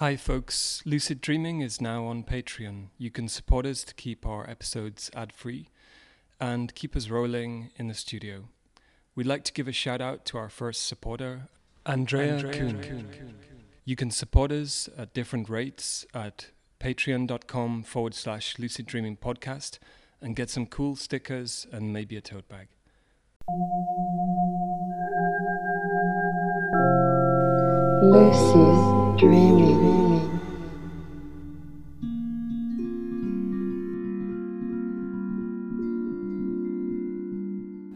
Hi, folks. Lucid Dreaming is now on Patreon. You can support us to keep our episodes ad free and keep us rolling in the studio. We'd like to give a shout out to our first supporter, Andrea, Andrea Kuhn. Kuhn. You can support us at different rates at patreon.com forward slash lucid dreaming podcast and get some cool stickers and maybe a tote bag. Lucid dreaming.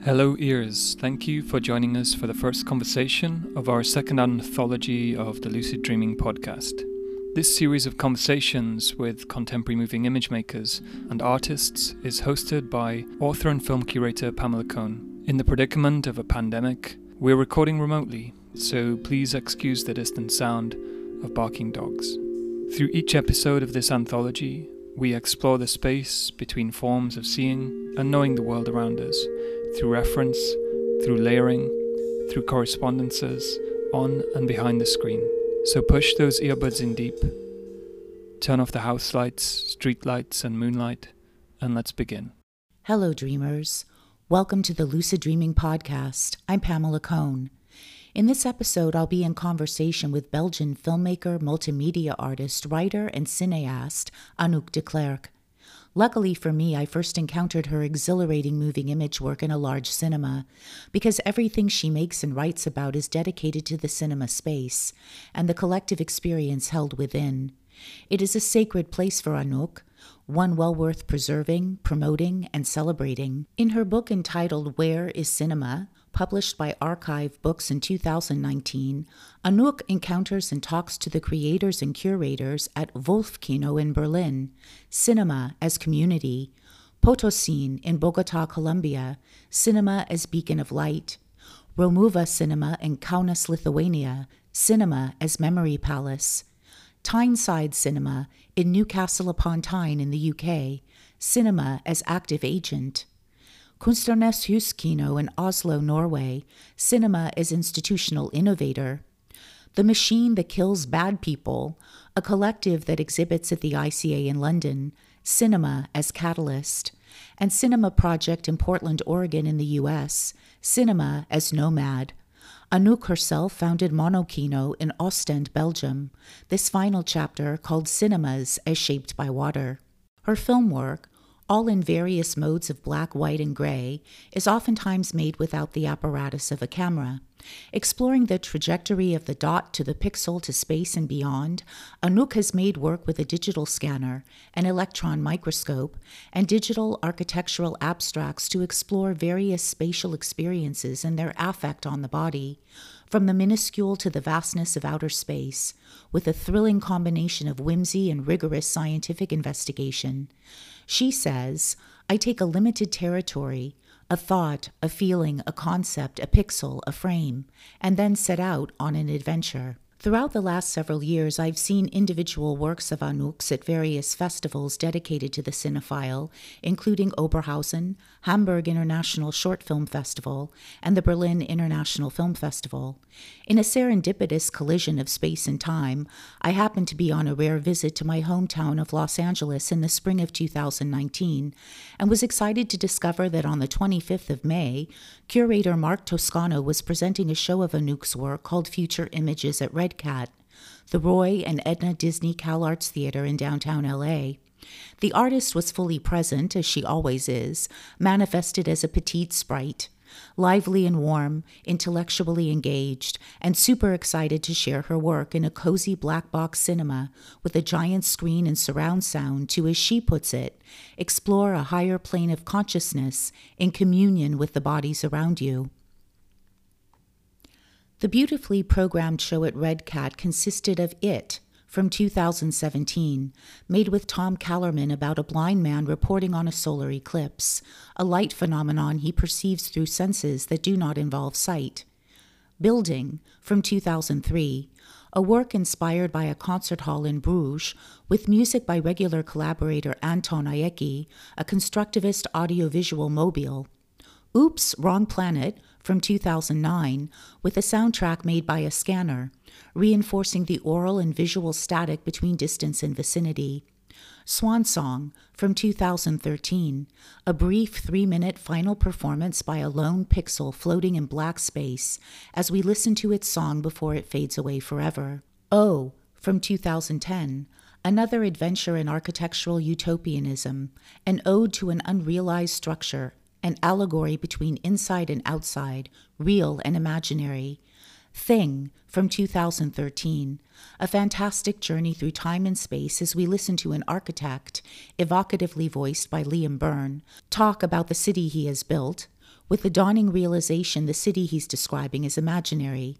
Hello, ears. Thank you for joining us for the first conversation of our second anthology of the Lucid Dreaming podcast. This series of conversations with contemporary moving image makers and artists is hosted by author and film curator Pamela Cohn. In the predicament of a pandemic, we're recording remotely, so please excuse the distant sound of barking dogs. Through each episode of this anthology, we explore the space between forms of seeing and knowing the world around us through reference, through layering, through correspondences, on and behind the screen. So push those earbuds in deep, turn off the house lights, street lights, and moonlight, and let's begin. Hello, dreamers. Welcome to the Lucid Dreaming Podcast. I'm Pamela Cohn. In this episode, I'll be in conversation with Belgian filmmaker, multimedia artist, writer, and cineast Anouk De Clercq. Luckily for me, I first encountered her exhilarating moving image work in a large cinema, because everything she makes and writes about is dedicated to the cinema space and the collective experience held within. It is a sacred place for Anouk, one well worth preserving, promoting, and celebrating. In her book entitled Where is Cinema? Published by Archive Books in 2019, Anouk encounters and talks to the creators and curators at Wolfkino in Berlin, Cinema as Community, Potosine in Bogota, Colombia, Cinema as Beacon of Light, Romuva Cinema in Kaunas, Lithuania, Cinema as Memory Palace, Tyneside Cinema in Newcastle upon Tyne in the UK, Cinema as Active Agent, Kunstnernes Huskino in Oslo, Norway, Cinema as Institutional Innovator, The Machine That Kills Bad People, a collective that exhibits at the ICA in London, Cinema as Catalyst, and Cinema Project in Portland, Oregon in the US, Cinema as Nomad. Anouk herself founded Monokino in Ostend, Belgium, this final chapter called Cinemas as Shaped by Water. Her film work, all in various modes of black, white, and gray, is oftentimes made without the apparatus of a camera. Exploring the trajectory of the dot to the pixel to space and beyond, Anouk has made work with a digital scanner, an electron microscope, and digital architectural abstracts to explore various spatial experiences and their affect on the body, from the minuscule to the vastness of outer space, with a thrilling combination of whimsy and rigorous scientific investigation. She says, I take a limited territory, a thought, a feeling, a concept, a pixel, a frame, and then set out on an adventure. Throughout the last several years, I've seen individual works of Anouk's at various festivals dedicated to the cinephile, including Oberhausen, Hamburg International Short Film Festival, and the Berlin International Film Festival. In a serendipitous collision of space and time, I happened to be on a rare visit to my hometown of Los Angeles in the spring of 2019 and was excited to discover that on the 25th of May, curator Mark Toscano was presenting a show of Anouk's work called Future Images at Red Cat, the Roy and Edna Disney Cal Arts Theater in downtown LA. The artist was fully present, as she always is, manifested as a petite sprite, lively and warm, intellectually engaged, and super excited to share her work in a cozy black box cinema with a giant screen and surround sound to, as she puts it, explore a higher plane of consciousness in communion with the bodies around you. The beautifully programmed show at Red Cat consisted of It from 2017, made with Tom Callemin about a blind man reporting on a solar eclipse, a light phenomenon he perceives through senses that do not involve sight. Building from 2003, a work inspired by a concert hall in Bruges with music by regular collaborator Anton Aeki, a constructivist audiovisual mobile. Oops, Wrong Planet from 2009 with a soundtrack made by a scanner, reinforcing the oral and visual static between distance and vicinity. Swan Song from 2013, a brief three minute final performance by a lone pixel floating in black space as we listen to its song before it fades away forever. Oh from 2010, another adventure in architectural utopianism, an ode to an unrealized structure, an allegory between inside and outside, real and imaginary. Thing from 2013, a fantastic journey through time and space as we listen to an architect, evocatively voiced by Liam Byrne, talk about the city he has built, with the dawning realization the city he's describing is imaginary.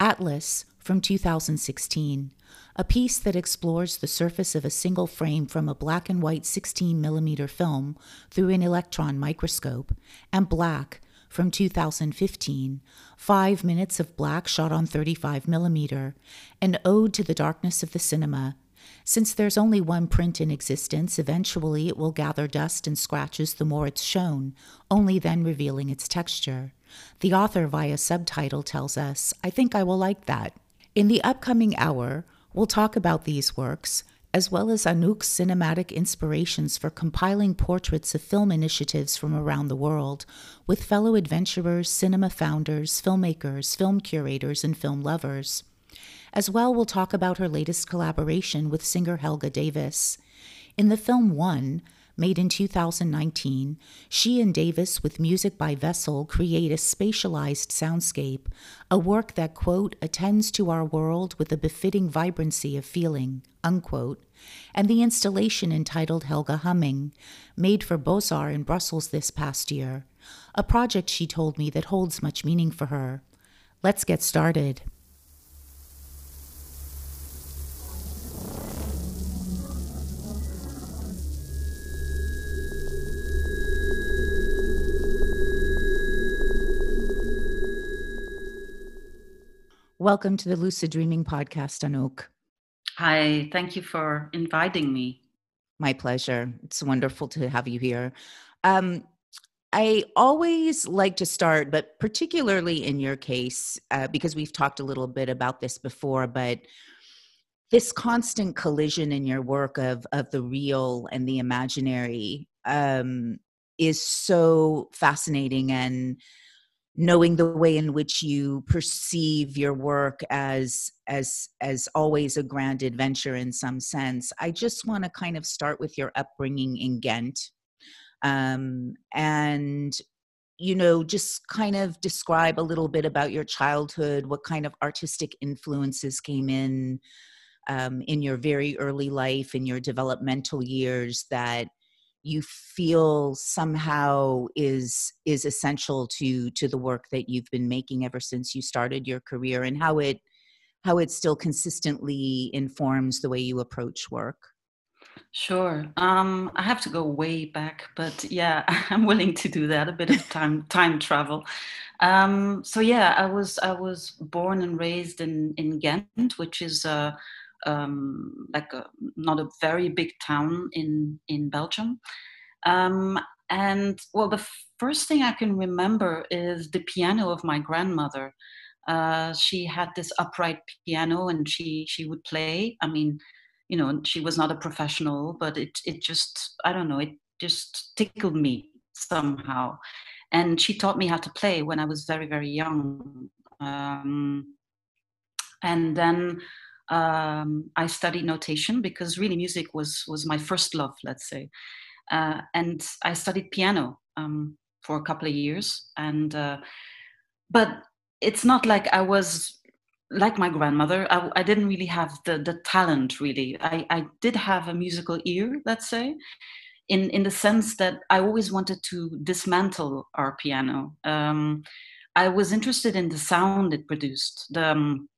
Atlas from 2016, a piece that explores the surface of a single frame from a black and white 16 millimeter film through an electron microscope, and Black from 2015, five minutes of black shot on 35 millimeter, an ode to the darkness of the cinema. Since there's only one print in existence, eventually it will gather dust and scratches the more it's shown, only then revealing its texture. The author, via subtitle, tells us, I think I will like that. In the upcoming hour, we'll talk about these works, as well as Anouk's cinematic inspirations for compiling portraits of film initiatives from around the world with fellow adventurers, cinema founders, filmmakers, film curators, and film lovers. As well, we'll talk about her latest collaboration with singer Helga Davis. In the film One, made in 2019, she and Davis, with music by Vessel, create a spatialized soundscape, a work that, quote, attends to our world with a befitting vibrancy of feeling, unquote, and the installation entitled Helga Humming, made for Beaux-Arts in Brussels this past year, a project she told me that holds much meaning for her. Let's get started. Welcome to the Lucid Dreaming Podcast, Anouk. Hi, thank you for inviting me. My pleasure. It's wonderful to have you here. Um, I always like to start, but particularly in your case, uh, because we've talked a little bit about this before, but this constant collision in your work of of the real and the imaginary um, is so fascinating and knowing the way in which you perceive your work as as as always a grand adventure in some sense i just want to kind of start with your upbringing in ghent. Um, and you know just kind of describe a little bit about your childhood what kind of artistic influences came in um, in your very early life in your developmental years that you feel somehow is is essential to to the work that you've been making ever since you started your career and how it how it still consistently informs the way you approach work? Sure. Um i have to go way back but yeah i'm willing to do that a bit of time time travel. Um so yeah i was i was born and raised in in ghent which is uh um, like a, not a very big town in in Belgium. Um, and well, the first thing I can remember is the piano of my grandmother. Uh, she had this upright piano, and she she would play. I mean, you know, she was not a professional, but it it just I don't know, it just tickled me somehow. And she taught me how to play when I was very very young. Um, and then um, I studied notation because really music was was my first love, let's say, uh, and I studied piano um, for a couple of years. And uh, but it's not like I was like my grandmother. I, I didn't really have the the talent. Really, I, I did have a musical ear, let's say. In, in the sense that I always wanted to dismantle our piano. Um, I was interested in the sound it produced, the, um,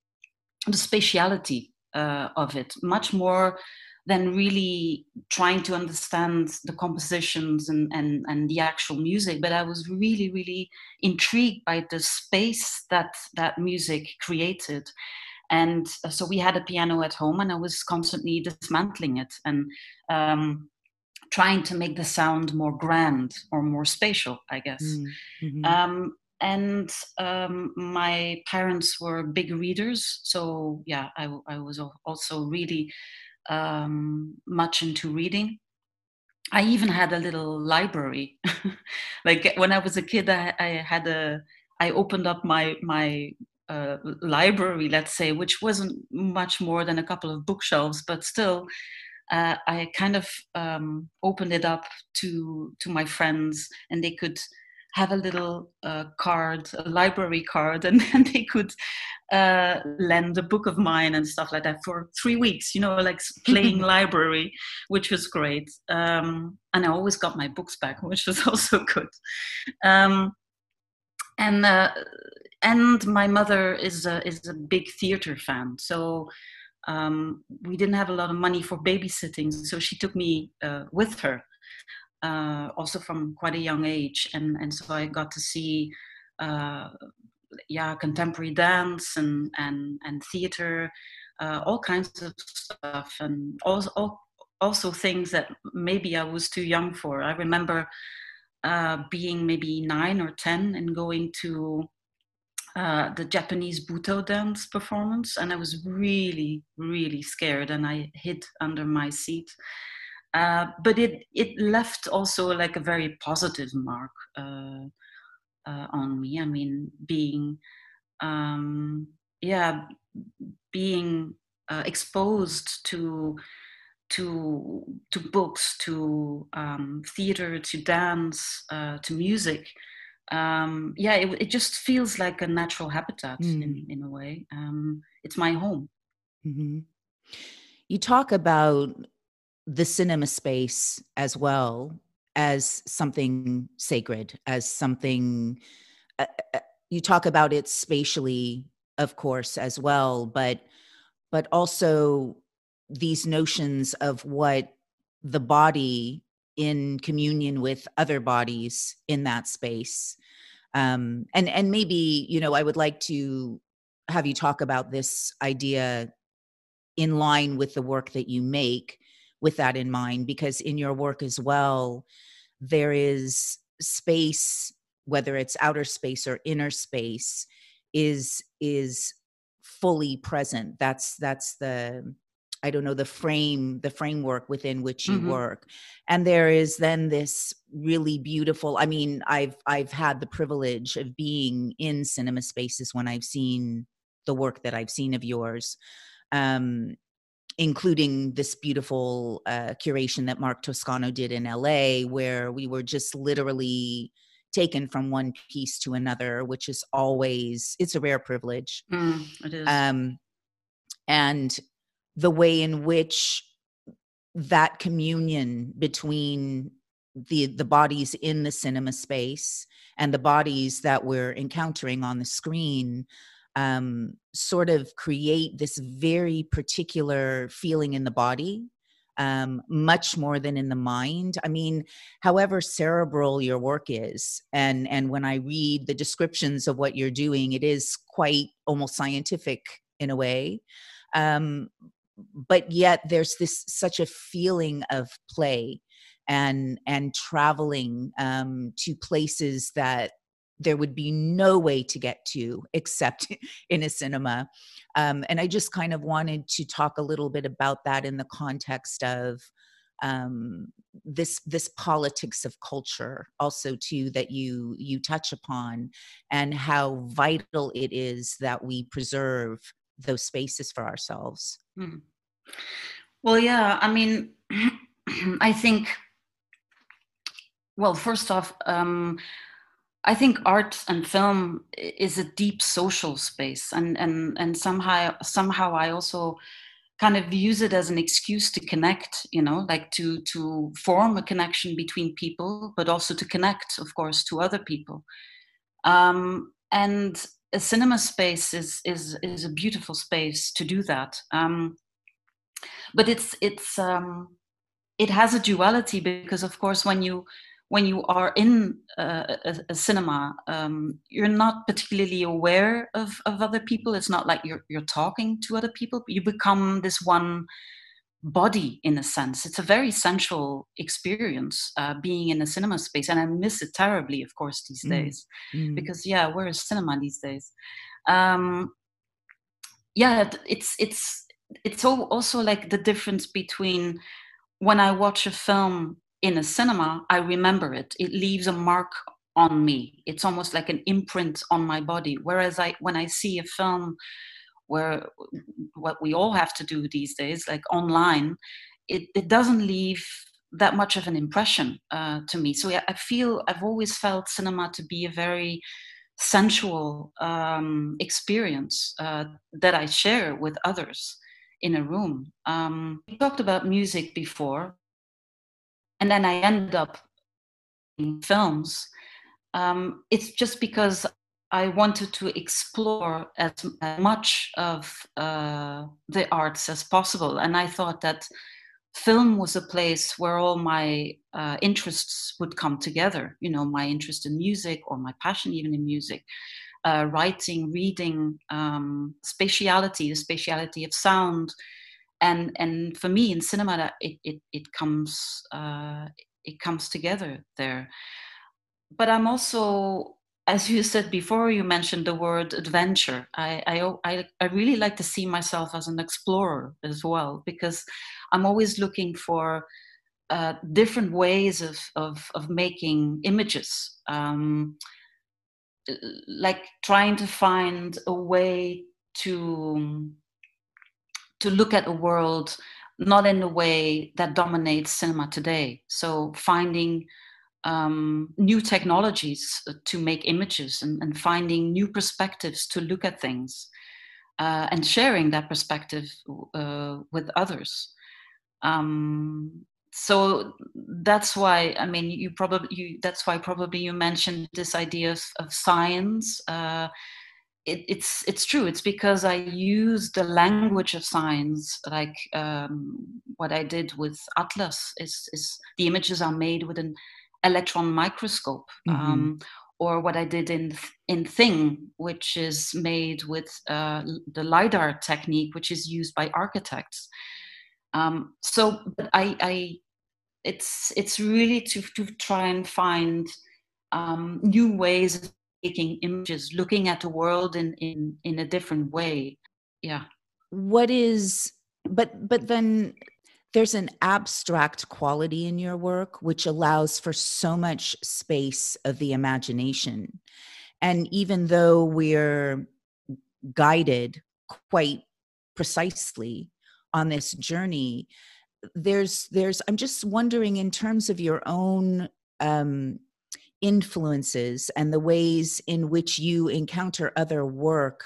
the spatiality uh, of it, much more than really trying to understand the compositions and, and, and the actual music. But I was really, really intrigued by the space that that music created. And so we had a piano at home, and I was constantly dismantling it and um, trying to make the sound more grand or more spatial, I guess. Mm-hmm. Um, and um, my parents were big readers, so yeah, I, I was also really um, much into reading. I even had a little library. like when I was a kid, I, I, had a. I opened up my my uh, library, let's say, which wasn't much more than a couple of bookshelves, but still, uh, I kind of um, opened it up to to my friends, and they could have a little uh, card, a library card, and then they could uh, lend a book of mine and stuff like that for three weeks. You know, like playing library, which was great. Um, and I always got my books back, which was also good. Um, and uh, and my mother is a, is a big theater fan, so um, we didn't have a lot of money for babysitting, so she took me uh, with her, uh, also from quite a young age, and and so I got to see, uh, yeah, contemporary dance and and and theater, uh, all kinds of stuff, and also also things that maybe I was too young for. I remember uh, being maybe nine or ten and going to uh, the Japanese Buto dance performance, and I was really, really scared, and I hid under my seat. Uh, but it it left also like a very positive mark uh, uh on me. I mean, being um, yeah, being uh, exposed to to to books, to um, theater, to dance, to music um, yeah, it, it, just feels like a natural habitat mm. in, in a way. Um, it's my home. Mm-hmm. You talk about the cinema space as well as something sacred, as something. Uh, uh, you talk about it spatially, of course, as well, but but also these notions of what the body in communion with other bodies in that space um, and and maybe you know i would like to have you talk about this idea in line with the work that you make with that in mind because in your work as well there is space whether it's outer space or inner space is is fully present. That's that's the i don't know the frame the framework within which you mm-hmm. work. And there is then this really beautiful i mean i've i've had the privilege of being in cinema spaces when i've seen the work that i've seen of yours. Um including this beautiful uh, curation that mark toscano did in la where we were just literally taken from one piece to another which is always it's a rare privilege mm, it is. um and the way in which that communion between the the bodies in the cinema space and the bodies that we're encountering on the screen um, sort of create this very particular feeling in the body um, much more than in the mind. I mean however cerebral your work is and and when i read the descriptions of what you're doing it is quite almost scientific in a way. Um, but yet there's this such a feeling of play and and traveling um, to places that there would be no way to get to except in a cinema um, and i just kind of wanted to talk a little bit about that in the context of um, this this politics of culture also too that you you touch upon and how vital it is that we preserve those spaces for ourselves mm. well yeah i mean i think well first off um, i think art and film is a deep social space and and and somehow somehow i also kind of use it as an excuse to connect you know like to to form a connection between people but also to connect of course to other people um, and a cinema space is is is a beautiful space to do that. Um, but it's it's um, it has a duality because of course when you when you are in a, a, a cinema, um, you're not particularly aware of, of other people. It's not like you're you're talking to other people. You become this one body in a sense. It's a very sensual experience uh, being in a cinema space, and I miss it terribly, of course, these mm. days mm. because yeah, where is cinema these days? Um, yeah, it's it's it's also like the difference between when I watch a film in a cinema, I remember it. It leaves a mark on me. It's almost like an imprint on my body. Whereas I, when I see a film where what we all have to do these days, like online, it, it doesn't leave that much of an impression uh, to me. So I feel I've always felt cinema to be a very sensual um, experience uh, that I share with others in a room. Um, we talked about music before, and then I end up in films. Um, it's just because I wanted to explore as, as much of uh, the arts as possible, and I thought that film was a place where all my uh, interests would come together. You know, my interest in music or my passion even in music, uh, writing, reading, um, spatiality, the spatiality of sound, and and for me in cinema, it it it comes uh, it comes together there. But I'm also as you said before, you mentioned the word adventure. I, I, I, really like to see myself as an explorer as well, because I'm always looking for uh, different ways of, of, of making images. Um, like trying to find a way to to look at the world not in the way that dominates cinema today. So finding um, new technologies to make images and, and, finding new perspectives to look at things uh, and sharing that perspective uh, with others. Um, so that's why I mean you probably you, that's why probably you mentioned this idea of, of science. Uh, it, it's it's true. It's because I use the language of science, like um, what I did with Atlas. Is is the images are made with an electron microscope. Mm-hmm. Um, or what I did in in Thing, which is made with uh, the lidar technique, which is used by architects. Um, so I, I, it's it's really to to try and find um, new ways taking images, looking at the world in in in a different way. Yeah. What is but but then there's an abstract quality in your work which allows for so much space of the imagination. And even though we're guided quite precisely on this journey, there's there's I'm just wondering in terms of your own um, influences and the ways in which you encounter other work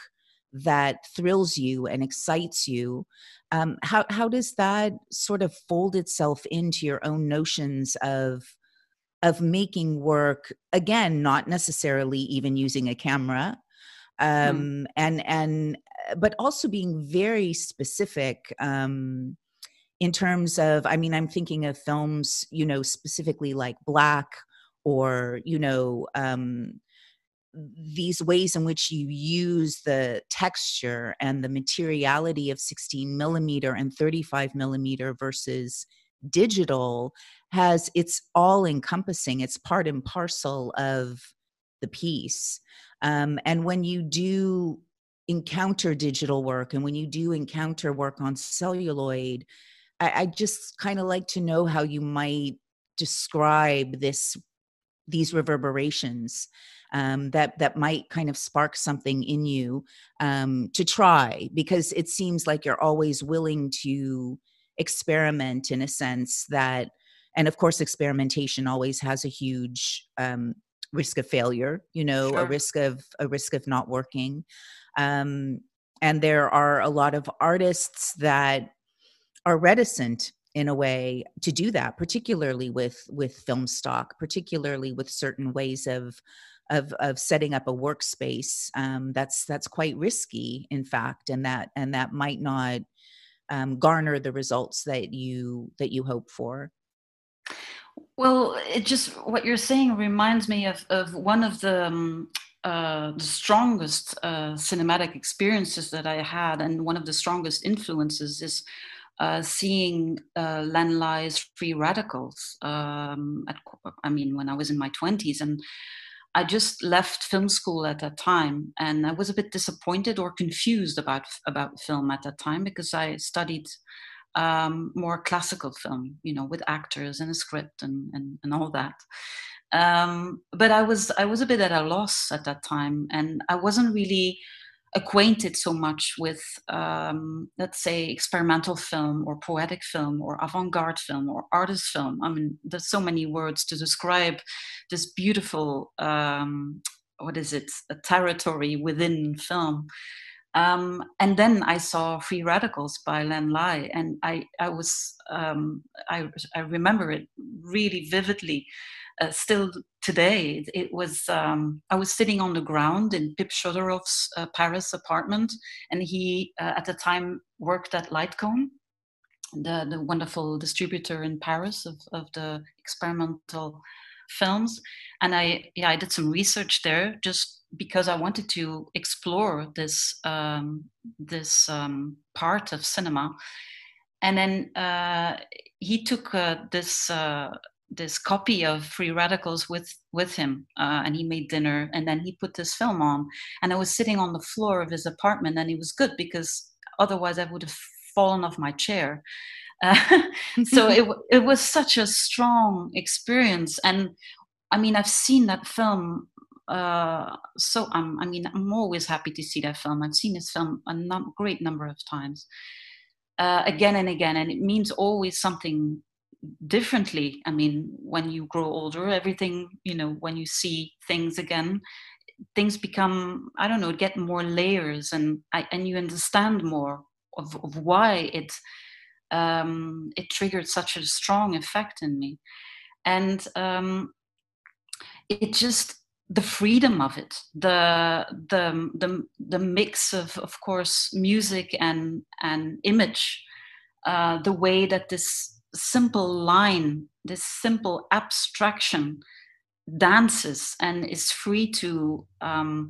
that thrills you and excites you um, how how does that sort of fold itself into your own notions of of making work again not necessarily even using a camera hmm. um, mm. and and uh, but also being very specific um, in terms of i mean i'm thinking of films you know specifically like black or you know um, these ways in which you use the texture and the materiality of 16 millimeter and 35 millimeter versus digital has it's all encompassing. It's part and parcel of the piece. Um, and when you do encounter digital work and when you do encounter work on celluloid i, I just kind of like to know how you might describe this these reverberations um, that that might kind of spark something in you um, to try because it seems like you're always willing to experiment in a sense that and of course experimentation always has a huge um, risk of failure you know sure. a risk of a risk of not working um, and there are a lot of artists that are reticent in a way to do that particularly with with film stock particularly with certain ways of of of setting up a workspace um, that's that's quite risky in fact and that and that might not um, garner the results that you that you hope for. Well it just what you're saying reminds me of of one of the um, uh, the strongest uh, cinematic experiences that I had, and one of the strongest influences is uh, seeing uh, Len Free Radicals. Um, at, I mean, when I was in my twenties, and I just left film school at that time, and I was a bit disappointed or confused about about film at that time because I studied um, more classical film, you know, with actors and a script and and, and all that. Um, but I was I was a bit at a loss at that time, and I wasn't really acquainted so much with, um, let's say, experimental film or poetic film or avant-garde film or artist film. I mean, there's so many words to describe this beautiful, um, what is it, a territory within film. Um, and then I saw Free Radicals by Len Lye, and I, I was, um, I, I remember it really vividly. Uh, still today, it, was, um, I was sitting on the ground in Pip Chodorov's uh, Paris apartment, and he, uh, at the time, worked at Lightcone, the, the wonderful distributor in Paris of, of the experimental films. And I, yeah, I did some research there just because I wanted to explore this um, this um, part of cinema, and then uh, he took uh, this uh, this copy of Free Radicals with with him, uh, and he made dinner, and then he put this film on, and I was sitting on the floor of his apartment, and it was good because otherwise I would have fallen off my chair. Uh, so it it was such a strong experience, and I mean I've seen that film uh, so I'm, I mean, I'm always happy to see that film. I've seen this film a num- great number of times, uh, again and again, and it means always something differently. I mean, when you grow older, everything, you know, when you see things again, things become, I don't know, get more layers, and and you understand more of, of why it um, it triggered such a strong effect in me, and um, it just the freedom of it, the the the, the mix of of course music and and image, uh, the way that this simple line, this simple abstraction, dances and is free to um,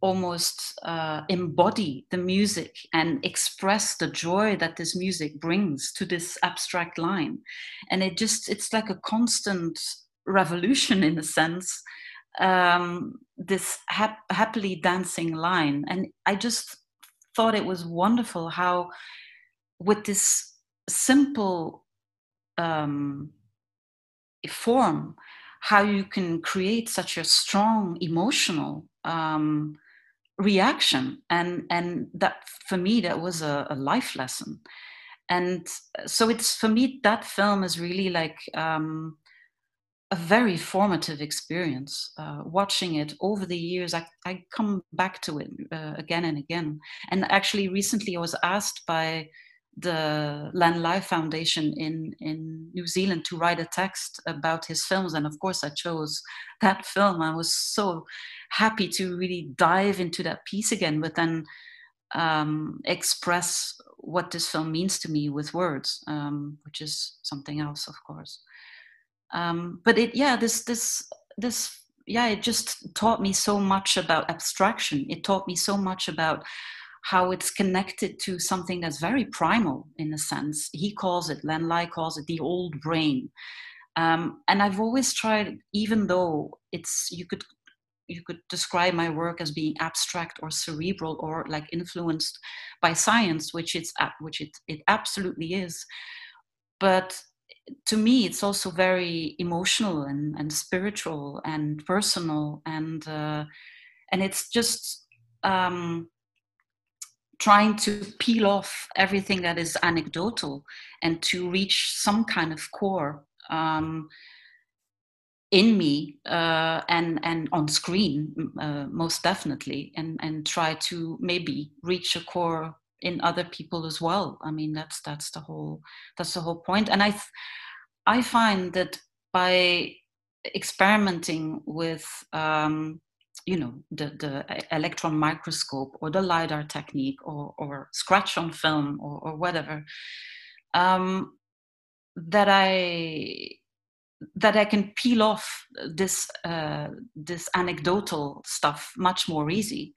almost uh, embody the music and express the joy that this music brings to this abstract line, and it just it's like a constant revolution in a sense um, this hap- happily dancing line. And I just thought it was wonderful how, with this simple um, form, how you can create such a strong emotional um, reaction. And, and that, for me, that was a, a life lesson. And so it's for me, that film is really like, um, a very formative experience. Uh, watching it over the years, I, I come back to it uh, again and again. And actually, recently I was asked by the Len Lye Foundation in, in New Zealand to write a text about his films. And of course, I chose that film. I was so happy to really dive into that piece again, but then um, express what this film means to me with words, um, which is something else, of course um, but it yeah this this this yeah it just taught me so much about abstraction it taught me so much about how it's connected to something that's very primal in a sense. He calls it len lye calls it the old brain. Um, and i've always tried even though it's you could you could describe my work as being abstract or cerebral or like influenced by science which it's which it, it absolutely is. But to me it's also very emotional and, and spiritual and personal and uh, and it's just um, trying to peel off everything that is anecdotal and to reach some kind of core um, in me uh, and and on screen uh, most definitely and and try to maybe reach a core in other people as well. I mean that's that's the whole that's the whole point. And i i find that by experimenting with um, you know the the electron microscope or the lidar technique or or scratch on film or, or whatever um, that i that i can peel off this uh, this anecdotal stuff much more easy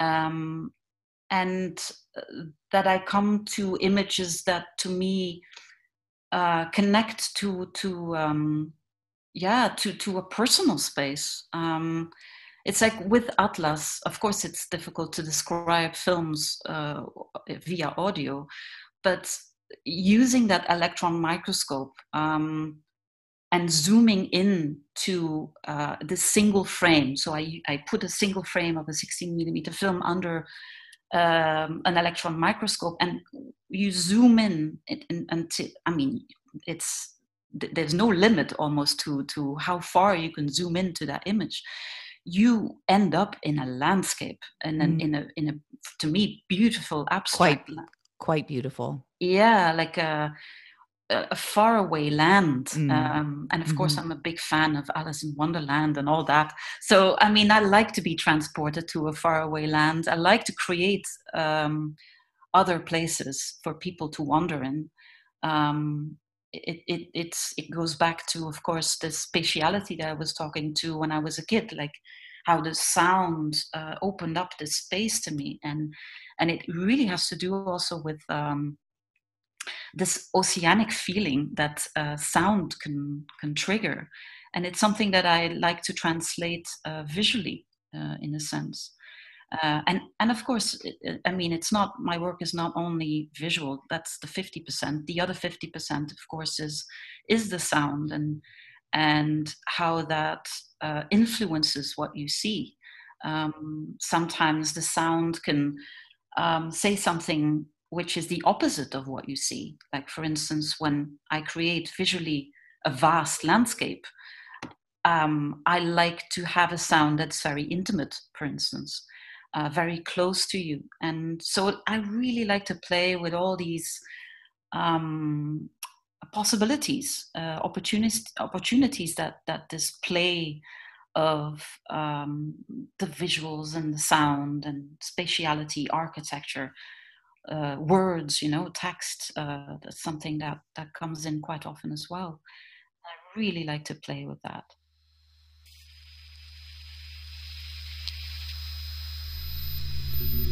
um, and uh, that I come to images that to me uh, connect to to um, yeah to to a personal space. Um, it's like with Atlas. Of course, it's difficult to describe films uh, via audio, but using that electron microscope um, and zooming in to uh, the single frame. So I, I put a single frame of a 16 millimeter film under um, an electron microscope and you zoom in until, I mean, it's, there's no limit almost to, to how far you can zoom into that image. You end up in a landscape and mm. in a, in a, to me, beautiful abstract. Quite, quite beautiful. Yeah, like a, a faraway land. Mm. Um, and of mm-hmm. course, I'm a big fan of Alice in Wonderland and all that. So, I mean, I like to be transported to a faraway land. I like to create um, other places for people to wander in. Um, it, it, it's, it goes back to, of course, the spatiality that I was talking to when I was a kid, like how the sound uh, opened up the space to me. And, and it really has to do also with um, this oceanic feeling that uh, sound can can trigger, and it's something that I like to translate uh, visually uh, in a sense. Uh, and and of course, I mean, it's not my work is not only visual. That's the fifty percent. The other fifty percent, of course, is is the sound and and how that uh, influences what you see. Um, sometimes the sound can um, say something which is the opposite of what you see. Like, for instance, when I create visually a vast landscape, um, I like to have a sound that's very intimate, for instance, uh, very close to you. And so I really like to play with all these um, possibilities, uh, opportunities, opportunities that, that this play of um, the visuals and the sound and spatiality, architecture uh, words, you know, text. Uh, that's something that that comes in quite often as well. I really like to play with that. Mm-hmm.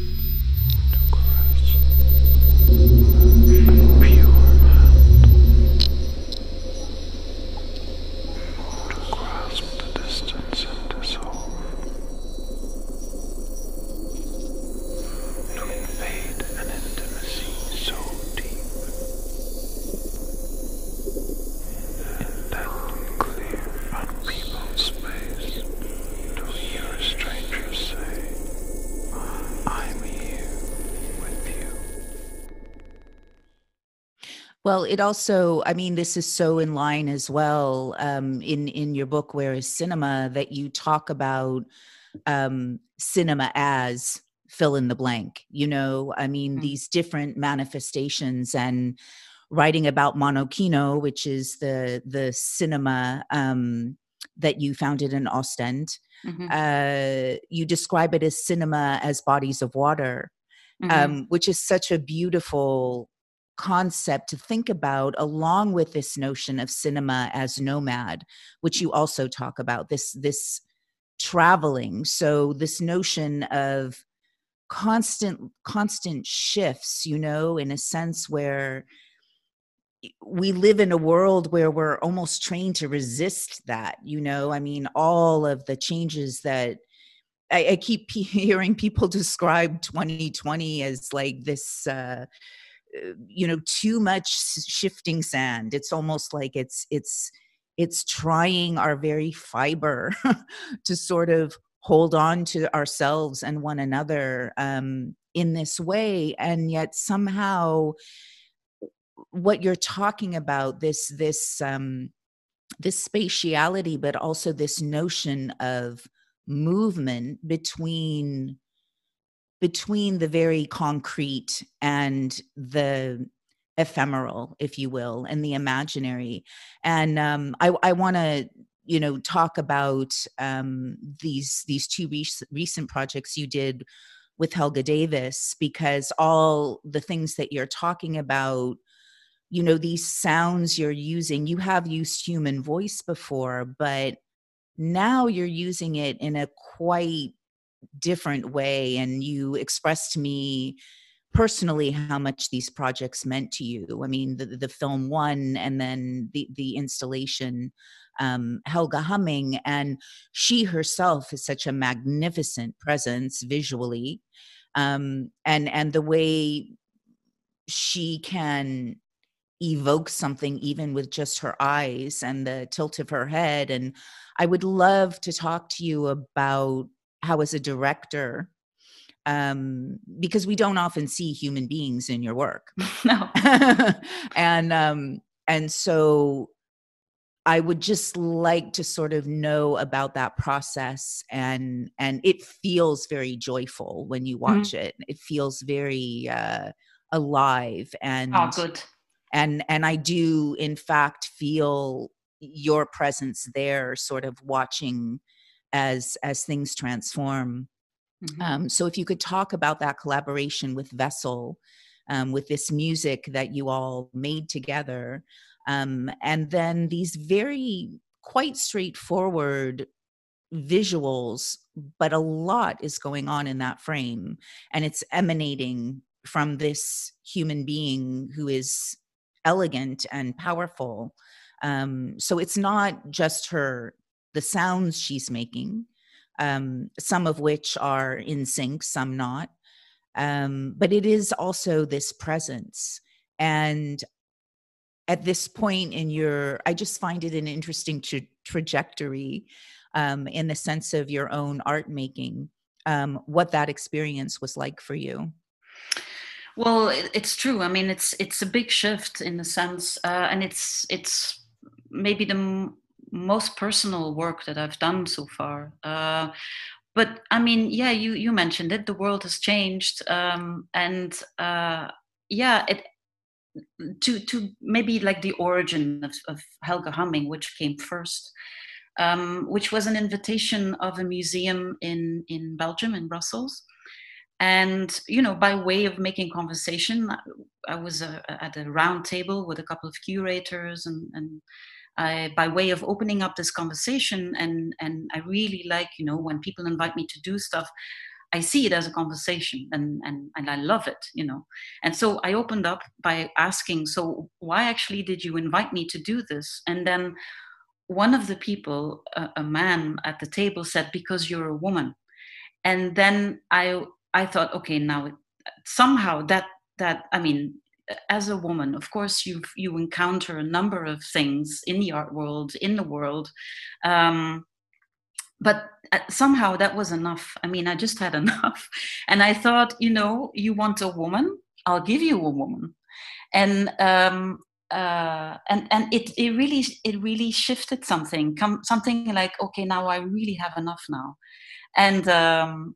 Well, it also, I mean, this is so in line as well um, in in your book, Where is Cinema, that you talk about um, cinema as fill in the blank. You know, I mean, mm-hmm. these different manifestations and writing about Monokino, which is the the cinema um, that you founded in Ostend. Mm-hmm. Uh, you describe it as cinema as bodies of water, mm-hmm. um, which is such a beautiful concept to think about along with this notion of cinema as nomad which you also talk about this this traveling. So this notion of constant constant shifts you know in a sense where we live in a world where we're almost trained to resist that you know? I mean all of the changes that I, I keep hearing people describe 2020 as like this uh you know too much shifting sand. It's almost like it's it's it's trying our very fiber to sort of hold on to ourselves and one another um, in this way. And yet somehow what you're talking about this this um, this spatiality but also this notion of movement between between the very concrete and the ephemeral, if you will, and the imaginary. And um, I, I want to, you know, talk about um, these these two re- recent projects you did with Helga Davis because all the things that you're talking about you know these sounds you're using you have used human voice before but now you're using it in a quite different way and you expressed to me personally how much these projects meant to you. I mean the, the film one and then the the installation um, helga humming and she herself is such a magnificent presence visually um, and and the way she can evoke something even with just her eyes and the tilt of her head and i would love to talk to you about how as a director um, because we don't often see human beings in your work no and um, and so I would just like to sort of know about that process and and it feels very joyful when you mm-hmm. watch mm-hmm. it. It feels very uh, alive and oh, good. And and I do in fact feel your presence there, sort of watching as as things transform. Mm-hmm. Um, so if you could talk about that collaboration with Vessel, um, with this music that you all made together, um, and then these very quite straightforward visuals, but a lot is going on in that frame. And it's emanating from this human being who is elegant and powerful. Um, so it's not just her, the sounds she's making, um, some of which are in sync, some not. Um, but it is also this presence. And at this point in your i just find it an interesting tra- trajectory um, in the sense of your own art making um, what that experience was like for you well it's true i mean it's it's a big shift in the sense uh, and it's it's maybe the most personal work that i've done so far uh, but i mean yeah you you mentioned it the world has changed um, and uh, yeah it to to maybe like the origin of, of Helga Humming, which came first, um, which was an invitation of a museum in in Belgium in Brussels, and you know by way of making conversation, I was uh, at a round table with a couple of curators and and. I, by way of opening up this conversation and and I really like you know when people invite me to do stuff I see it as a conversation and, and, and I love it, you know. And so I opened up by asking, so why actually did you invite me to do this? And then one of the people, a, a man at the table said, because you're a woman. And then I, I thought, okay, now somehow that, that, I mean, as a woman, of course, you you encounter a number of things in the art world, in the world, um, but uh, somehow that was enough. I mean, I just had enough. And I thought, you know, you want a woman, I'll give you a woman. And um, uh, and and it, it really it really shifted something come something like okay now i really have enough now and um,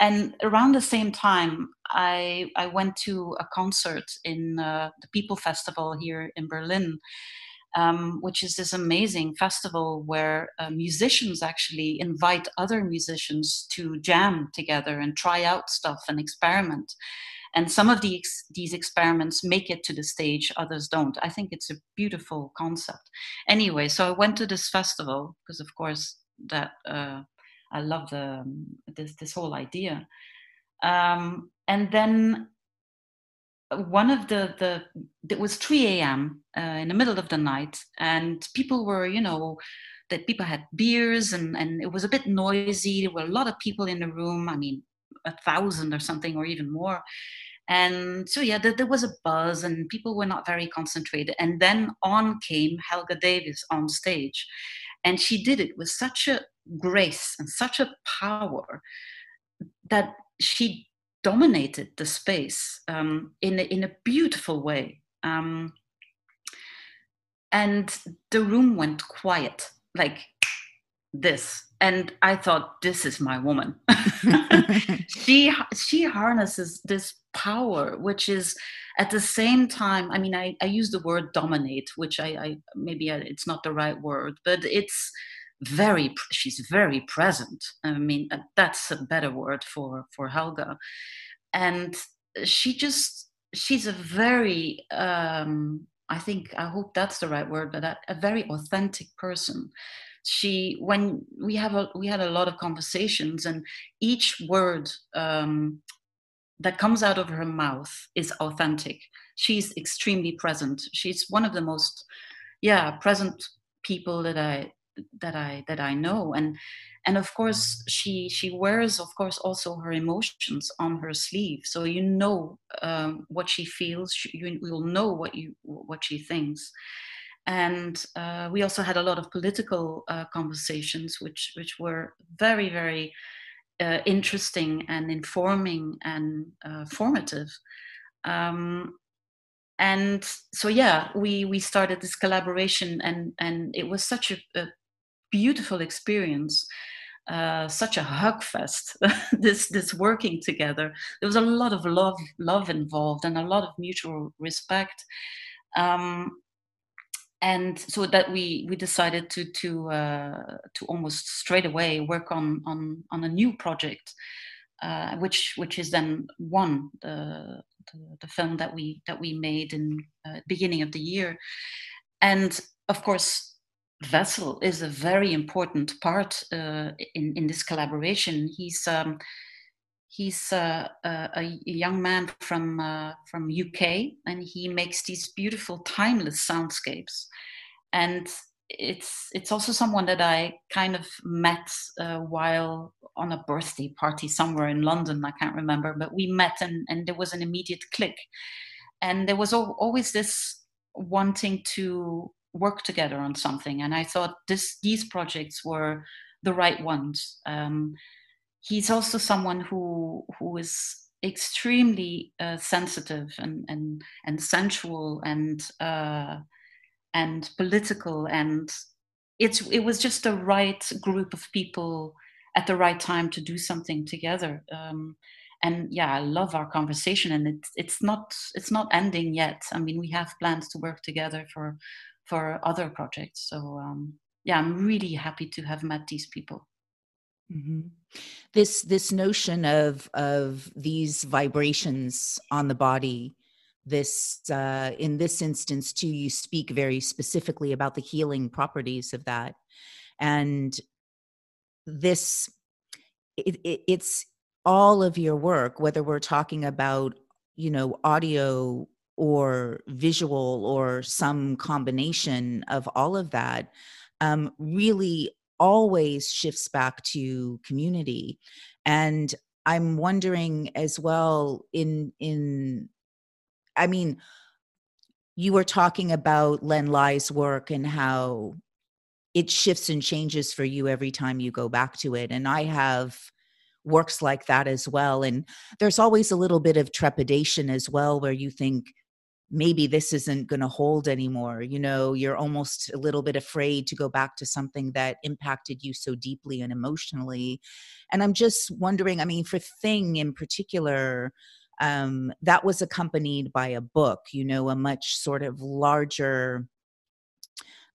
and around the same time i i went to a concert in uh, the people festival here in berlin um, which is this amazing festival where uh, musicians actually invite other musicians to jam together and try out stuff and experiment. And some of these these experiments make it to the stage, others don't. I think it's a beautiful concept. Anyway, so I went to this festival because, of course, that uh, I love the um, this this whole idea. Um, and then one of the the it was 3 a.m uh, in the middle of the night and people were you know that people had beers and and it was a bit noisy. There were a lot of people in the room i mean a thousand or something or even more. And so yeah there, there was a buzz and people were not very concentrated. And then on came helga davis on stage and she did it with such a grace and such a power that she dominated the space um, in, a, in a beautiful way. Um, and the room went quiet, like this. And I thought, this is my woman. she she harnesses this power, which is at the same time. I mean, I, I use the word dominate, which I, I maybe I, it's not the right word, but it's very she's very present i mean uh, that's a better word for for helga and she just she's a very um I think I hope that's the right word, but a, a very authentic person. She when we have a we had a lot of conversations, and each word um, that comes out of her mouth is authentic. She's extremely present. She's one of the most yeah present people that I that I that I know, and and of course she she wears of course also her emotions on her sleeve so you know um, what she feels you will know what you what she thinks and uh, we also had a lot of political uh, conversations which which were very very uh, interesting and informing and uh, formative. Um, and so yeah we we started this collaboration and and it was such a, a beautiful experience uh, such a hug fest this this working together. There was a lot of love love involved and a lot of mutual respect. Um, and so that we we decided to to uh, to almost straight away work on on on a new project uh, which which is then one the, the, the film that we that we made in uh, beginning of the year and of course Vessel is a very important part uh, in in this collaboration. He's um, he's a, a, young man from uh, from UK, and he makes these beautiful timeless soundscapes. And it's it's also someone that I kind of met uh, while on a birthday party somewhere in London. I can't remember, but we met, and and there was an immediate click. And there was always this wanting to work together on something. And I thought this these projects were the right ones. Um, he's also someone who who is extremely uh, sensitive and and and sensual and uh, and political and it's it was just the right group of people at the right time to do something together um, and yeah i love our conversation and it's it's not it's not ending yet i mean we have plans to work together for for other projects. So um, yeah, I'm really happy to have met these people. Mm-hmm. This this notion of of these vibrations on the body, this uh, in this instance too, you speak very specifically about the healing properties of that, and this it, it, it's all of your work, whether we're talking about you know audio or visual or some combination of all of that um, really always shifts back to community. And i'm wondering as well in in i mean you were talking about len lye's work and how it shifts and changes for you every time you go back to it. And i have works like that as well. And there's always a little bit of trepidation as well where you think maybe this isn't going to hold anymore you know you're almost a little bit afraid to go back to something that impacted you so deeply and emotionally. And i'm just wondering i mean for thing in particular um, that was accompanied by a book you know a much sort of larger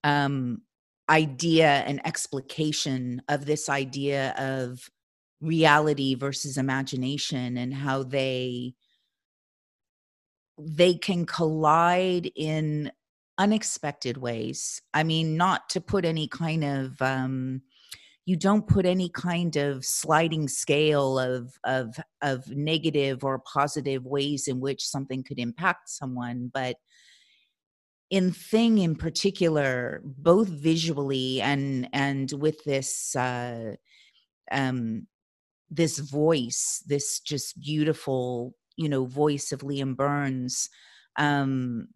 um, idea and explication of this idea of reality versus imagination and how they they can collide in unexpected ways. I mean, not to put any kind of um, you don't put any kind of sliding scale of of of negative or positive ways in which something could impact someone, but in thing in particular, both visually and and with this uh, um, this voice, this just beautiful you know voice of liam burns um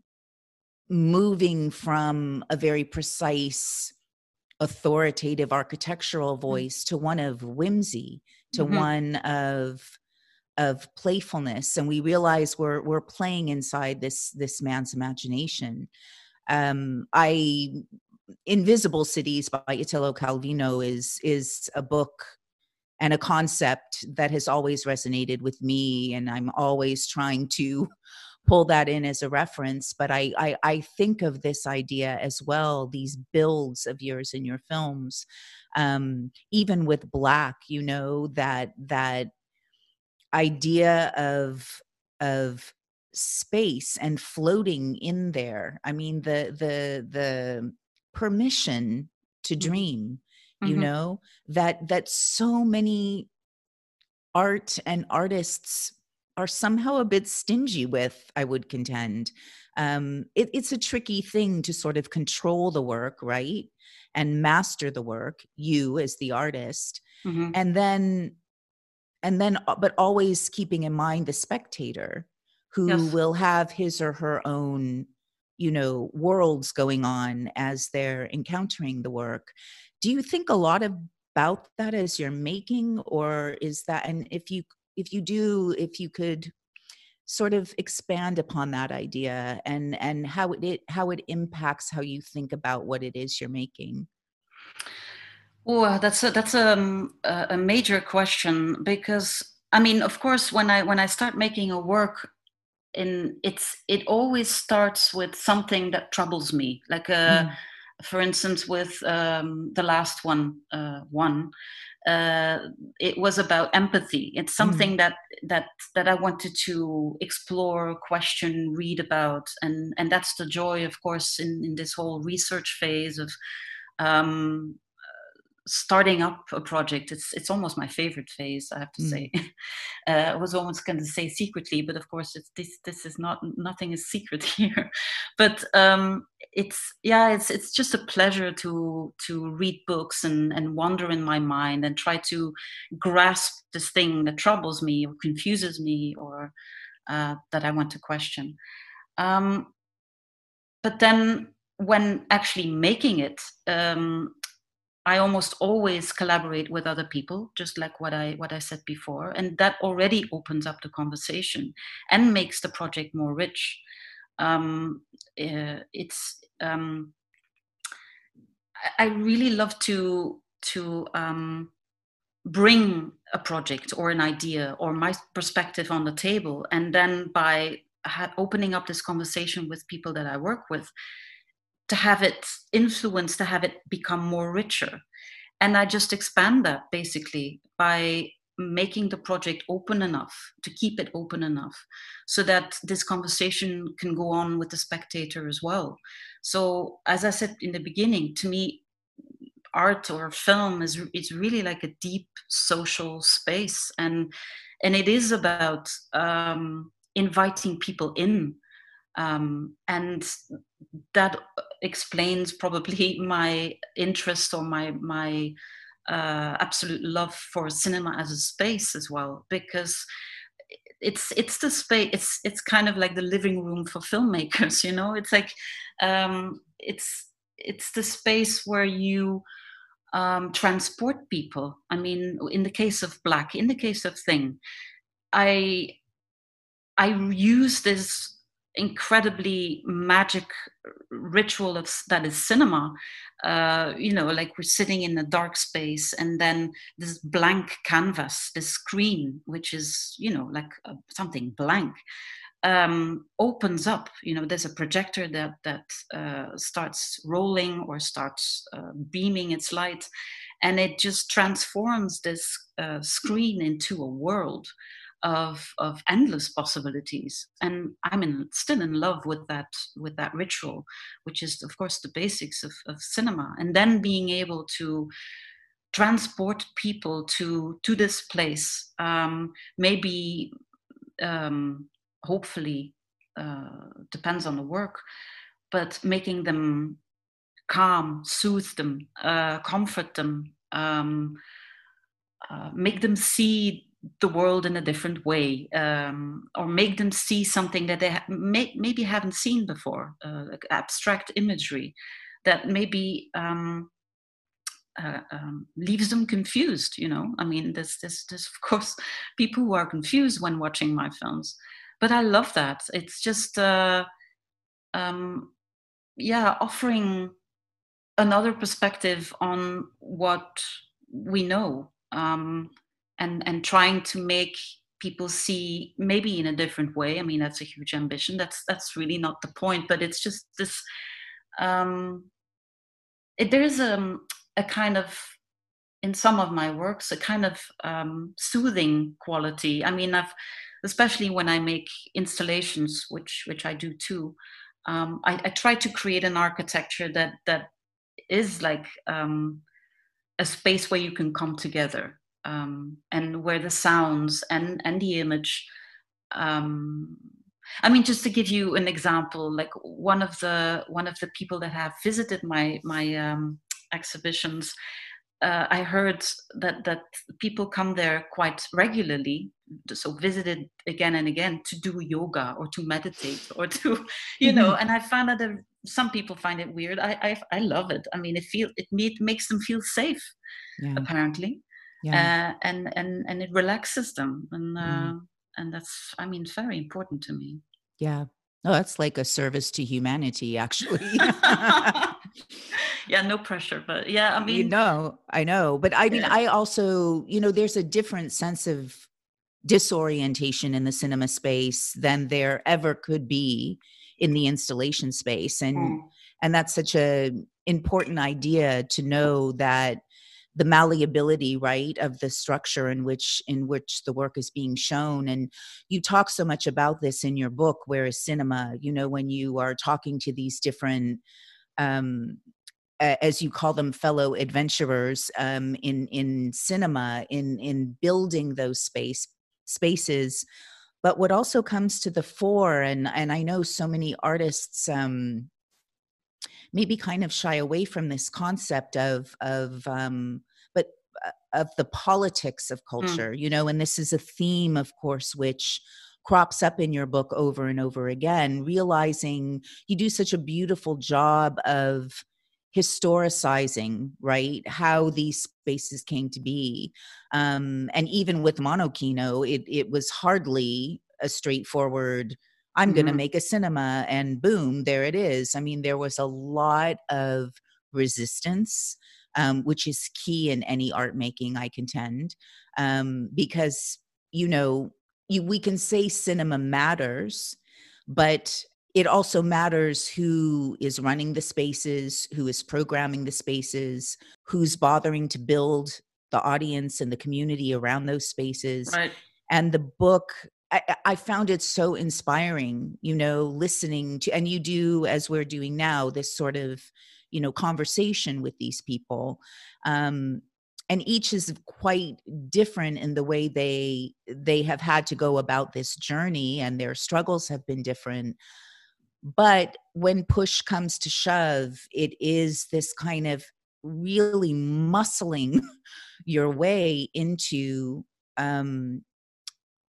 moving from a very precise authoritative architectural mm. voice to one of whimsy to mm-hmm. one of of playfulness and we realize we're we're playing inside this this man's imagination um i invisible cities by italo calvino is is a book and a concept that has always resonated with me and i'm always trying to pull that in as a reference but I, I i, think of this idea as well these builds of yours in your films. Um even with black you know that that idea of of space and floating in there. I mean the the the permission to Mm-hmm. you know that that so many art and artists are somehow a bit stingy with i would contend um it, it's a tricky thing to sort of control the work right and master the work you as the artist Mhm. and then and then uh, but always keeping in mind the spectator who Yes. will have his or her own you know worlds going on as they're encountering the work do you think a lot about that as you're making or is that and if you if you do if you could sort of expand upon that idea and and how it, how it impacts how you think about what it is you're making Oh, that's a that's um, a, a major question because I mean, of course, when I when I start making a work, in it's it always starts with something that troubles me. Like, a Mm. For instance, with um, the last one, uh, one, uh, it was about empathy. It's something that that that I wanted to explore, question, read about, and and that's the joy, of course, in in this whole research phase of. Um, starting up a project it's it's almost my favorite phase i have to Mm. say. Uh, i was almost going to say secretly but of course it's this this is not nothing is secret here. But um it's yeah it's it's just a pleasure to to read books and and wander in my mind and try to grasp this thing that troubles me or confuses me or uh, that i want to question. Um but then when actually making it um I almost always collaborate with other people, just like what I what I said before, and that already opens up the conversation and makes the project more rich. Um, uh, it's um, I really love to to um, bring a project or an idea or my perspective on the table, and then by opening up this conversation with people that I work with, to have it influence, to have it become more richer. And I just expand that basically by making the project open enough to keep it open enough so that this conversation can go on with the spectator as well. So, as I said in the beginning, to me, art or film is it's really like a deep social space and and it is about um, inviting people in um, and that explains probably my interest or my my uh, absolute love for cinema as a space as well because it's it's the space it's it's kind of like the living room for filmmakers you know? It's like um, it's it's the space where you um, transport people. I mean in the case of black in the case of thing i i use this incredibly magic ritual of that is cinema. Uh, you know like we're sitting in a dark space and then this blank canvas this screen which is you know like uh, something blank um, opens up. You know there's a projector that that uh, starts rolling or starts uh, beaming its light and it just transforms this uh, screen into a world of of endless possibilities. And i'm in, still in love with that with that ritual which is of course the basics of, of cinema. And then being able to transport people to to this place um, maybe um, hopefully uh, depends on the work but making them calm soothe them uh, comfort them um, uh, make them see the world in a different way um, or make them see something that they ha- may, maybe haven't seen before uh, like abstract imagery that maybe um, uh, um, leaves them confused you know? I mean there's, there's, there's of course people who are confused when watching my films but i love that. It's just uh, um, yeah offering another perspective on what we know um, and and trying to make people see maybe in a different way. I mean that's a huge ambition. That's that's really not the point but it's just this um it, there is a, a kind of in some of my works a kind of um, soothing quality. I mean i've especially when I make installations, which which I do too. Um, I, I, try to create an architecture that that is like um, a space where you can come together um, and where the sounds and and the image um, I mean, just to give you an example, like one of the one of the people that have visited my my um, exhibitions, uh, I heard that that people come there quite regularly, so visited again and again to do yoga or to meditate or to, you know. Mm-hmm. And I found that there, some people find it weird. I, I, I love it. I mean, it feel it, it makes them feel safe, yeah. apparently, yeah. Uh, and and and it relaxes them, and mm. uh, and that's I mean very important to me. Yeah. Oh, that's like a service to humanity, actually. yeah, no pressure, but yeah, I mean, you know, I know, but I mean, yeah. I also, you know, there's a different sense of disorientation in the cinema space than there ever could be in the installation space, and mm. and that's such a important idea to know that the malleability right of the structure in which in which the work is being shown and you talk so much about this in your book where is cinema? You know when you are talking to these different um as you call them fellow adventurers um in in cinema in in building those space spaces. But what also comes to the fore and and i know so many artists um maybe kind of shy away from this concept of of um, but uh, of the politics of mm. culture, mm. you know, and this is a theme, of course, which crops up in your book over and over again, realizing you do such a beautiful job of historicizing right how these spaces came to be um, and even with monokino it, it was hardly a straightforward I'm mm-hmm. going to make a cinema and boom, there it is. I mean, there was a lot of resistance, um, which is key in any art making, I contend, um, because, you know, you, we can say cinema matters, but it also matters who is running the spaces, who is programming the spaces, who's bothering to build the audience and the community around those spaces. Right. And the book I, I, found it so inspiring, you know, listening to, and you do as we're doing now, this sort of, you know, conversation with these people. Um, and each is quite different in the way they they have had to go about this journey and their struggles have been different but when push comes to shove it is this kind of really muscling your way into um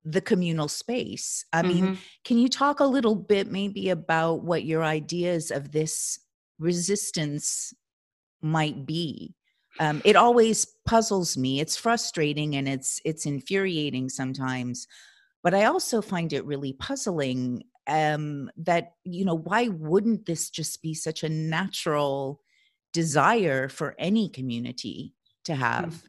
the communal space. I mm-hmm. mean, can you talk a little bit maybe about what your ideas of this resistance might be? Um, it always puzzles me. It's frustrating and it's it's infuriating sometimes, but I also find it really puzzling um, that you know why wouldn't this just be such a natural desire for any community to hmm. have? Mm-hmm.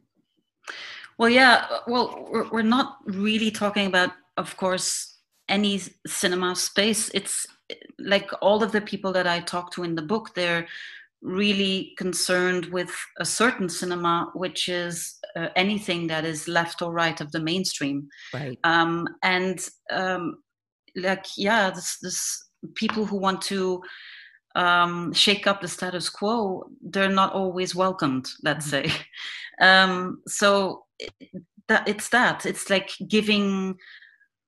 Well, yeah. Uh, well, we're, we're not really talking about, of course, any cinema space. It's eh, like all of the people that I talk to in the book, they're really concerned with a certain cinema, which is uh, anything that is left or right of the mainstream. Right. Um, and um, like, yeah, this, this people who want to um, shake up the status quo, they're not always welcomed. Let's mm-hmm. say. Um, so that it's that it's like giving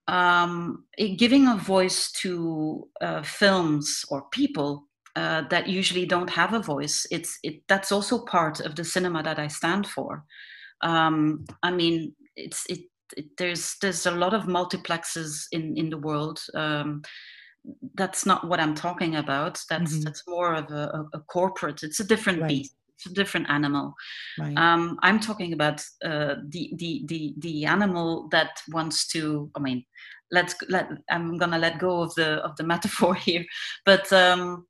um, giving a voice to uh, films or people uh, that usually don't have a voice. It's it that's also part of the cinema that I stand for. Um, I mean, it's it, it, There's there's a lot of multiplexes in in the world. Um, that's not what I'm talking about. That's mm-hmm. that's more of a, a, corporate. It's a different right. beast it's a different animal. Right. Um, I'm talking about uh, the, the the the animal that wants to. I mean, let's let. I'm gonna let go of the of the metaphor here, but um,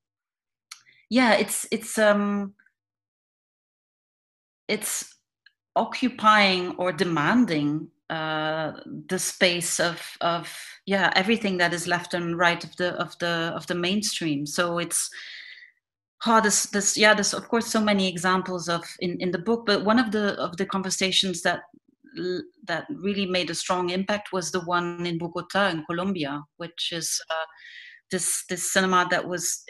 yeah, it's it's um, it's occupying or demanding uh, the space of of yeah everything that is left and right of the of the of the mainstream. So it's oh, this, this, yeah, there's of course so many examples of in, in the book, but one of the of the conversations that that really made a strong impact was the one in Bogota in Colombia, which is uh, this this cinema that was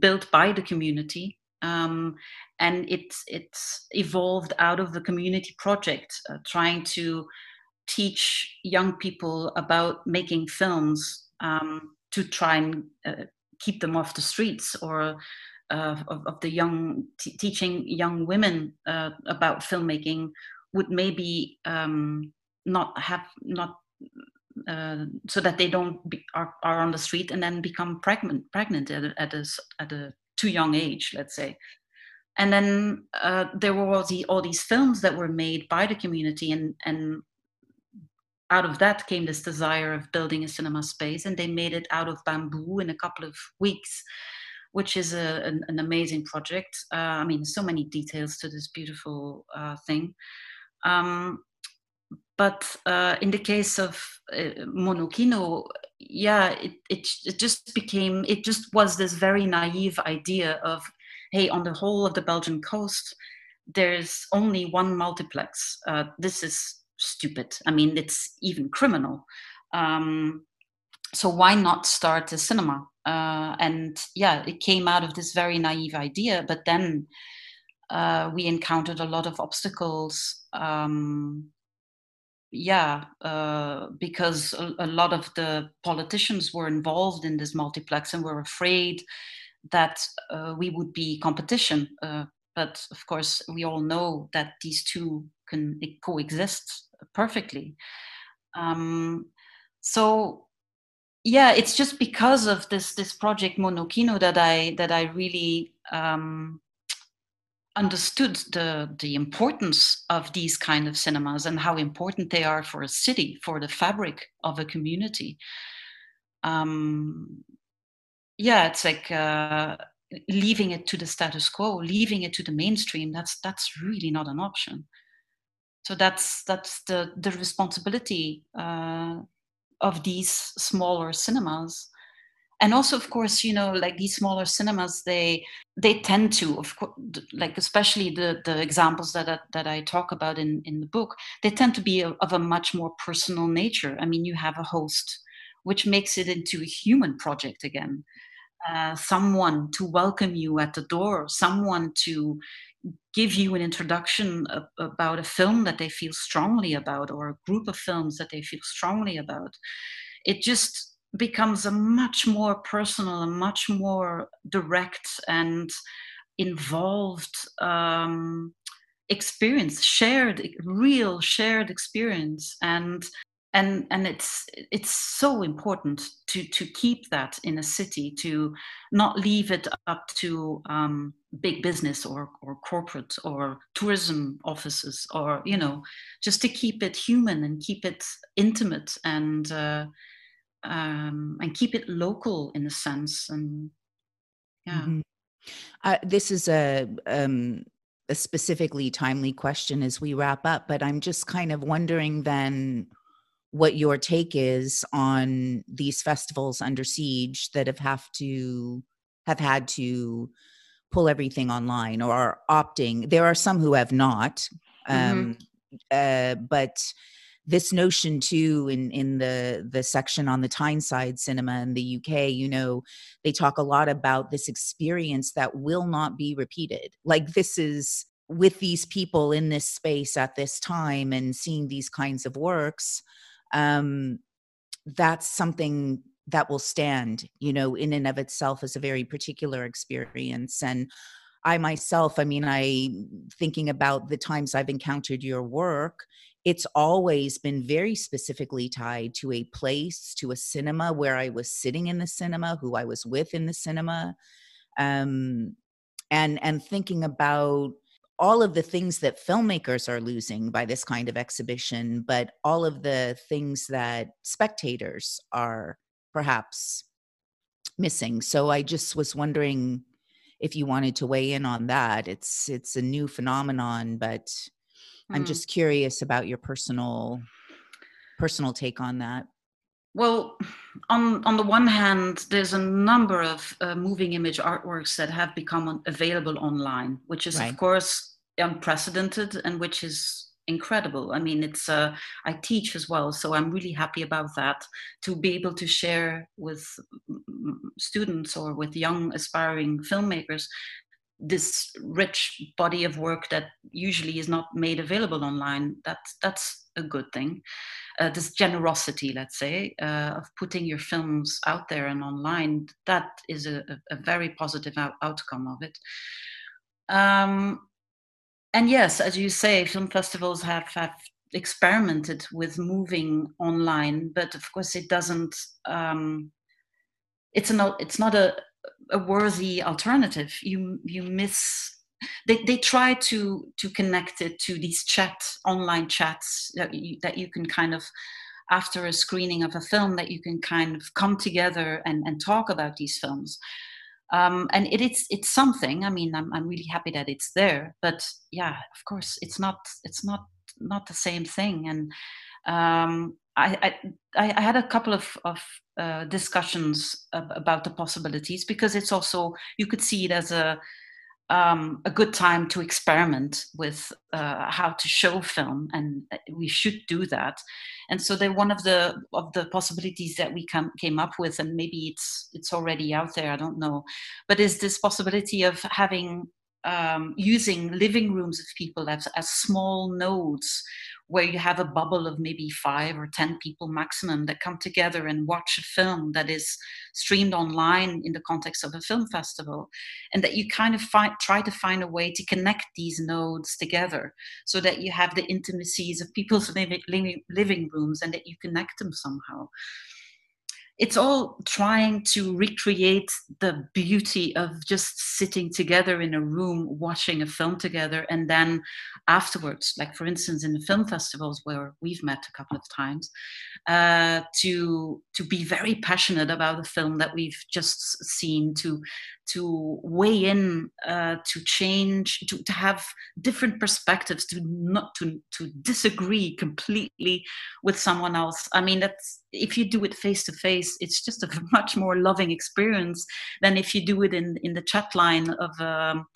built by the community um, and it it's evolved out of the community project uh, trying to teach young people about making films um, to try and uh, keep them off the streets or uh, of, of, the young t- teaching young women uh, about filmmaking would maybe um, not have not uh, so that they don't be, are, are on the street and then become pregnant pregnant at a, at a, at a too young age let's say. And then uh, there were all, the, all these films that were made by the community and and out of that came this desire of building a cinema space and they made it out of bamboo in a couple of weeks which is a, an, an amazing project. Uh, i mean so many details to this beautiful uh, thing. Um, but uh, in the case of uh, monokino yeah it, it, it just became it just was this very naive idea of hey on the whole of the belgian coast there's only one multiplex. Uh, this is stupid. I mean it's even criminal. Um, so why not start a cinema uh, and yeah it came out of this very naive idea but then uh, we encountered a lot of obstacles um, yeah, uh, because a, a, lot of the politicians were involved in this multiplex and were afraid that uh, we would be competition. Uh, but of course, we all know that these two can coexist perfectly. Um, so yeah, it's just because of this this project Monokino that I that I really um, understood the the importance of these kind of cinemas and how important they are for a city, for the fabric of a community. Um, yeah, it's like uh, leaving it to the status quo, leaving it to the mainstream. That's that's really not an option. So that's that's the the responsibility uh, of these smaller cinemas. And also of course you know like these smaller cinemas they they tend to of course like especially the the examples that I, that I talk about in in the book they tend to be of, of a much more personal nature. I mean you have a host which makes it into a human project again. Uh, someone to welcome you at the door someone to give you an introduction about a film that they feel strongly about or a group of films that they feel strongly about it just becomes a much more personal and much more direct and involved um, experience shared real shared experience. And and and it's it's so important to to keep that in a city to not leave it up to um, big business or or corporate or tourism offices or you know just to keep it human and keep it intimate and uh, um, and keep it local in a sense. And yeah. Mm-hmm. Uh, this is a um, a specifically timely question as we wrap up, but I'm just kind of wondering then what your take is on these festivals under siege that have have to have had to pull everything online or are opting. There are some who have not, mm-hmm. um, uh, but this notion too in in the the section on the Tyneside cinema in the UK, you know, they talk a lot about this experience that will not be repeated. Like this is with these people in this space at this time and seeing these kinds of works, um, that's something that will stand, you know, in and of itself as a very particular experience. And I myself, I mean, I thinking about the times I've encountered your work, it's always been very specifically tied to a place, to a cinema where I was sitting in the cinema, who I was with in the cinema, um, and and thinking about all of the things that filmmakers are losing by this kind of exhibition, but all of the things that spectators are perhaps missing. So I just was wondering if you wanted to weigh in on that. It's it's a new phenomenon, but i'm mm. just curious about your personal personal take on that well on on the one hand there's a number of uh, moving image artworks that have become available online which is right. of course unprecedented and which is incredible. I mean, it's uh, I teach as well, so I'm really happy about that to be able to share with students or with young aspiring filmmakers this rich body of work that usually is not made available online. That's that's a good thing. Uh, this generosity, let's say, uh, of putting your films out there and online, that is a, a very positive out- outcome of it. Um, and yes, as you say, film festivals have, have experimented with moving online, but of course it doesn't. Um, it's an it's not a, a worthy alternative. You you miss. They, they try to to connect it to these chat online chats that you, that you can kind of after a screening of a film that you can kind of come together and, and talk about these films um, and it, it's it's something. I mean, I'm I'm really happy that it's there, but yeah, of course, it's not it's not not the same thing. And um, I, I I had a couple of of uh, discussions about the possibilities because it's also you could see it as a um, a good time to experiment with uh, how to show film, and uh, we should do that. And so they're one of the of the possibilities that we come, came up with, and maybe it's it's already out there. I don't know, but is this possibility of having um, using living rooms of people as, as small nodes where you have a bubble of maybe five or ten people maximum that come together and watch a film that is streamed online in the context of a film festival and that you kind of find, try to find a way to connect these nodes together so that you have the intimacies of people's living, living rooms and that you connect them somehow it's all trying to recreate the beauty of just sitting together in a room watching a film together and then afterwards like for instance in the film festivals where we've met a couple of times uh, to to be very passionate about a film that we've just seen to to weigh in uh, to change to, to have different perspectives to not to to disagree completely with someone else. I mean that's if you do it face to face it's just a much more loving experience than if you do it in in the chat line of um,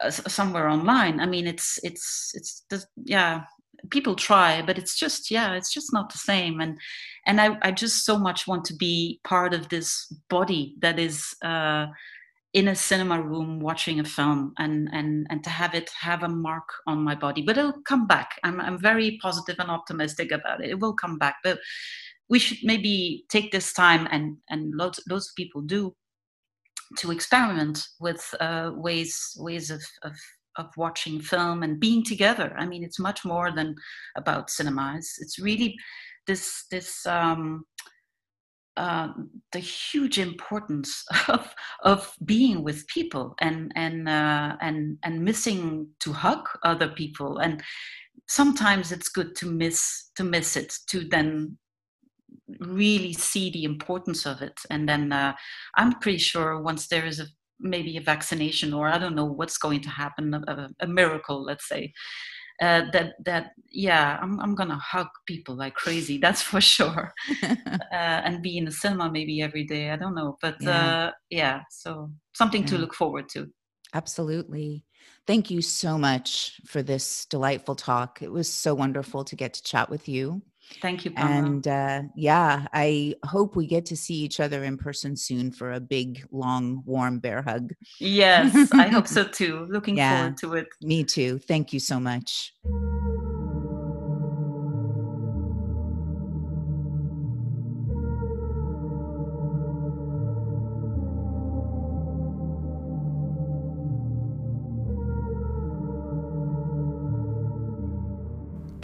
uh, somewhere online. I mean it's it's it's yeah people try but it's just yeah it's just not the same. And and i i just so much want to be part of this body that is uh in a cinema room watching a film and and and to have it have a mark on my body. But it'll come back. I'm i'm very positive and optimistic about it. It will come back. But we should maybe take this time and and loads loads of people do to experiment with uh, ways ways of, of of watching film and being together. I mean, it's much more than about cinemas. It's really this this um, uh, the huge importance of of being with people and and uh, and and missing to hug other people and sometimes it's good to miss to miss it to then really see the importance of it and then uh, i'm pretty sure once there is a maybe a vaccination or I don't know what's going to happen, a, a miracle, let's say. Uh, that that yeah, I'm I'm gonna hug people like crazy. That's for sure, uh, and be in the cinema maybe every day. I don't know, but yeah, uh, yeah so something yeah. to look forward to. Absolutely. Thank you so much for this delightful talk. It was so wonderful to get to chat with you. Thank you, Pamela. And uh, yeah, I hope we get to see each other in person soon for a big, long, warm bear hug. Yes, I hope so too. Looking yeah, forward to it. Me too. Thank you so much.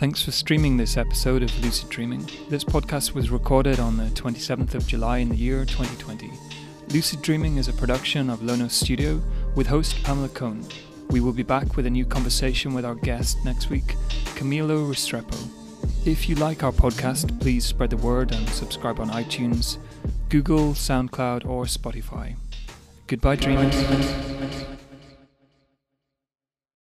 Thanks for streaming this episode of Lucid Dreaming. This podcast was recorded on the 27th of July in the year 2020. Lucid Dreaming is a production of Lono Studio with host Pamela Cohn. We will be back with a new conversation with our guest next week, Camilo Restrepo. If you like our podcast, please spread the word and subscribe on iTunes, Google, SoundCloud, or Spotify. Goodbye, dreamers.